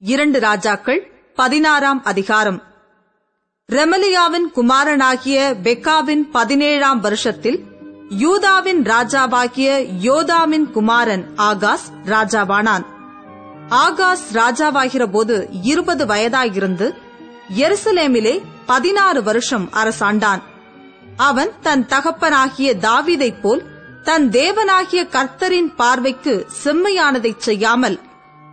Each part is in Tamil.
இரண்டு ராஜாக்கள் பதினாறாம் அதிகாரம். ரெமலியாவின் குமாரனாகிய பெக்காவின் பதினேழாம் வருஷத்தில் யூதாவின் ராஜாவாகிய யோதாமின் குமாரன் ஆகாஸ் ராஜாவானான். ஆகாஸ் ராஜாவாகிற போது இருபது வயதாயிருந்து எருசலேமிலே பதினாறு வருஷம் அரசாண்டான். அவன் தன் தகப்பனாகிய தாவீதைப் போல் தன் தேவனாகிய கர்த்தரின் பார்வைக்கு செம்மையானதைச் செய்யாமல்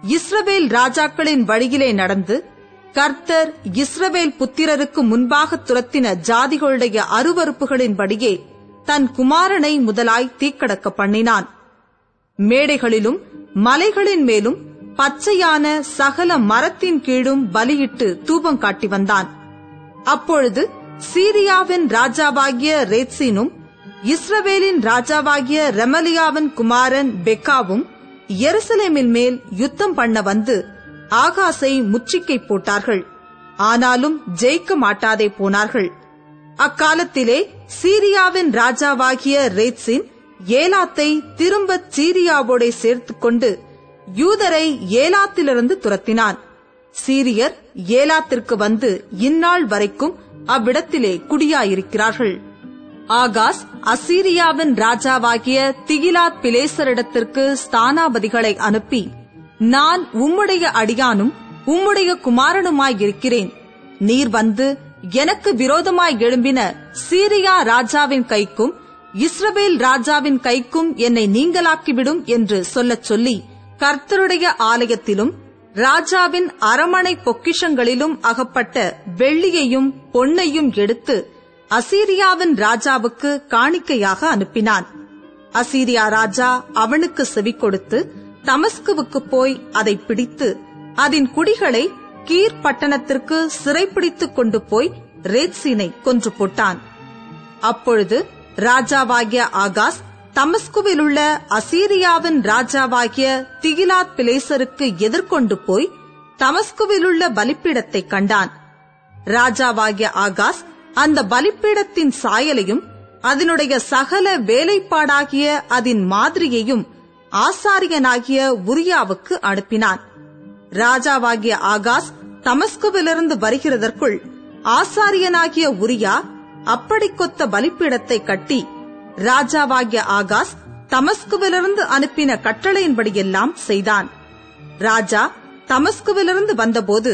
இஸ்ரவேல் ராஜாக்களின் வழியிலே நடந்து கர்த்தர் இஸ்ரவேல் புத்திரருக்கு முன்பாக துரத்தின ஜாதிகளுடைய அருவறுப்புகளின்படியே தன் குமாரனை முதலாய் தீக்கடக்க பண்ணினான். மேடைகளிலும் மலைகளின் மேலும் பச்சையான சகல மரத்தின் கீழும் பலியிட்டு தூபம் காட்டி வந்தான். அப்பொழுது சீரியாவின் ராஜாவாகிய ரேத்சீனும் இஸ்ரவேலின் ராஜாவாகிய ரெமலியாவின் குமாரன் பெக்காவும் எருசலேமின் மேல் யுத்தம் பண்ண வந்து ஆகாசை முச்சிக்கை போட்டார்கள். ஆனாலும் ஜெயிக்க மாட்டாதே போனார்கள். அக்காலத்திலே சீரியாவின் ராஜாவாகிய ரேத்சின் ஏலாத்தை திரும்ப சீரியாவோடே சேர்த்துக் கொண்டு யூதரை ஏலாத்திலிருந்து துரத்தினான். சீரியர் ஏலாத்திற்கு வந்து இந்நாள் வரைக்கும் அவ்விடத்திலே குடியாயிருக்கிறார்கள். ஆகாஸ் அசீரியாவின் ராஜாவாகிய திகிலாத் பிலேசரிடத்திற்கு ஸ்தானாபதிகளை அனுப்பி நான் உம்முடைய அடியானும் உம்முடைய குமாரனுமாயிருக்கிறேன் நீர் வந்து எனக்கு விரோதமாய் எழும்பின சீரியா ராஜாவின் கைக்கும் இஸ்ரவேல் ராஜாவின் கைக்கும் என்னை நீங்களாக்கிவிடும் என்று சொல்லச் சொல்லி கர்த்தருடைய ஆலயத்திலும் ராஜாவின் அரமனை பொக்கிஷங்களிலும் அகப்பட்ட வெள்ளியையும் பொன்னையும் எடுத்து அசீரியாவின் ராஜாவுக்கு காணிக்கையாக அனுப்பினான். அசீரியா ராஜா அவனுக்கு செவி கொடுத்து தமஸ்குவுக்கு போய் அதை பிடித்து அதன் குடிகளை கீர் பட்டணத்திற்கு சிறைப்பிடித்துக் கொண்டு போய் ரேத்சீனை கொன்று போட்டான். அப்பொழுது ராஜாவாகிய ஆகாஸ் தமஸ்குவில் உள்ள அசீரியாவின் ராஜாவாகிய திகிலாத் பிலேசருக்கு எதிர்கொண்டு போய் தமஸ்குவில் உள்ள பலிப்பிடத்தை கண்டான். ராஜாவாகிய ஆகாஸ் அந்த பலிப்பீடத்தின் சாயலையும் அதனுடைய சகல வேலைப்பாடாகிய அதன் மாதிரியையும் ஆசாரியனாகிய உரியாவுக்கு அனுப்பினான். ராஜாவாகிய ஆகாஷ் தமஸ்குவிலிருந்து வருகிறதற்குள் ஆசாரியனாகிய உரியா அப்படி கொத்த பலிப்பீடத்தை கட்டி ராஜாவாகிய ஆகாஷ் தமஸ்குவிலிருந்து அனுப்பின கட்டளையின்படியெல்லாம் செய்தான். ராஜா தமஸ்குவிலிருந்து வந்தபோது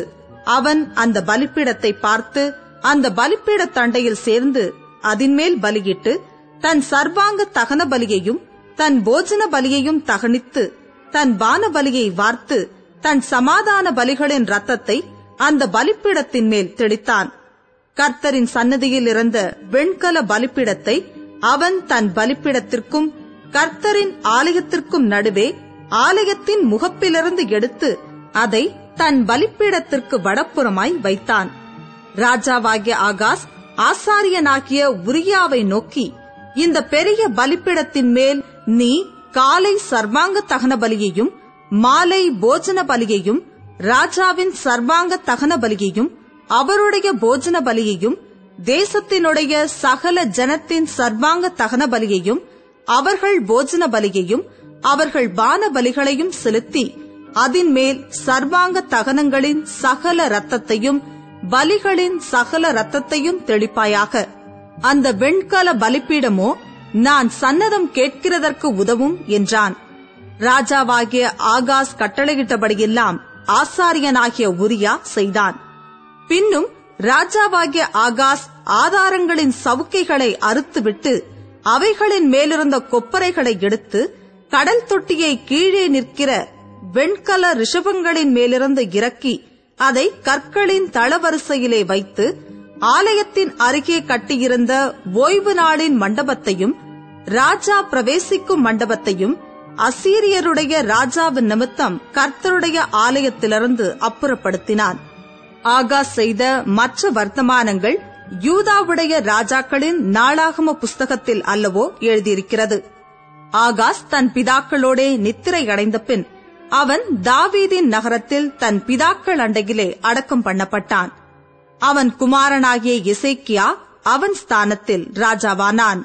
அவன் அந்த பலிப்பீடத்தை பார்த்து அந்த பலிப்பீட தண்டையில் சேர்ந்து அதின்மேல் பலியிட்டு தன் சர்வாங்க தகன பலியையும் தன் போஜன பலியையும் தகனித்து தன் பான பலியை வார்த்து தன் சமாதான பலிகளின் ரத்தத்தை அந்த பலிப்பீடத்தின் மேல் தெளித்தான். கர்த்தரின் சன்னதியில் இருந்த வெண்கல பலிப்பீடத்தை அவன் தன் பலிப்பீடத்திற்கும் கர்த்தரின் ஆலயத்திற்கும் நடுவே ஆலயத்தின் முகப்பிலிருந்து எடுத்து அதை தன் பலிப்பீடத்திற்கு வடப்புறமாய் வைத்தான். ராஜாவாகிய ஆகாஸ் ஆசாரியனாகிய உரியாவை நோக்கி இந்த பெரிய பலிப்பிடத்தின் மேல் நீ காலை சர்வாங்க தகன பலியையும் மாலை போஜன பலியையும் ராஜாவின் சர்வாங்க தகன பலியையும் அவருடைய போஜன பலியையும் தேசத்தினுடைய சகல ஜனத்தின் சர்வாங்க தகன பலியையும் அவர்கள் போஜன பலியையும் அவர்கள் பான பலிகளையும் செலுத்தி அதின் மேல் சர்வாங்க தகனங்களின் சகல ரத்தத்தையும் பலிகளின் சகல ரத்தத்தையும் தெளிப்பாயாக. அந்த வெண்கல பலிப்பீடமோ நான் சன்னதம் கேட்கிறதற்கு உதவும் என்றான். ராஜாவாகிய ஆகாஸ் கட்டளையிட்டபடியெல்லாம் ஆசாரியனாகிய உரியா செய்தான். பின்னும் ராஜாவாகிய ஆகாஸ் ஆதாரங்களின் சவுக்கைகளை அறுத்துவிட்டு அவைகளின் மேலிருந்த கொப்பரைகளை எடுத்து கடல் தொட்டியை கீழே நிற்கிற வெண்கல ரிஷபங்களின் மேலிருந்து இறக்கி அதை கற்களின் தளவரிசையிலே வைத்து ஆலயத்தின் அருகே கட்டியிருந்த ஓய்வு நாளின் மண்டபத்தையும் ராஜா பிரவேசிக்கும் மண்டபத்தையும் அசீரியருடைய ராஜாவின் நிமித்தம் கர்த்தருடைய ஆலயத்திலிருந்து அப்புறப்படுத்தினான். ஆகாஸ் செய்த மற்ற வர்த்தமானங்கள் யூதாவுடைய ராஜாக்களின் நாளாகம புஸ்தகத்தில் அல்லவோ எழுதியிருக்கிறது. ஆகாஸ் தன் பிதாக்களோடே நித்திரை அடைந்த பின் அவன் தாவீதின் நகரத்தில் தன் பிதாக்கள் அண்டையிலே அடக்கம் பண்ணப்பட்டான். அவன் குமாரனாகிய இசைக்கியா அவன் ஸ்தானத்தில் ராஜாவானான்.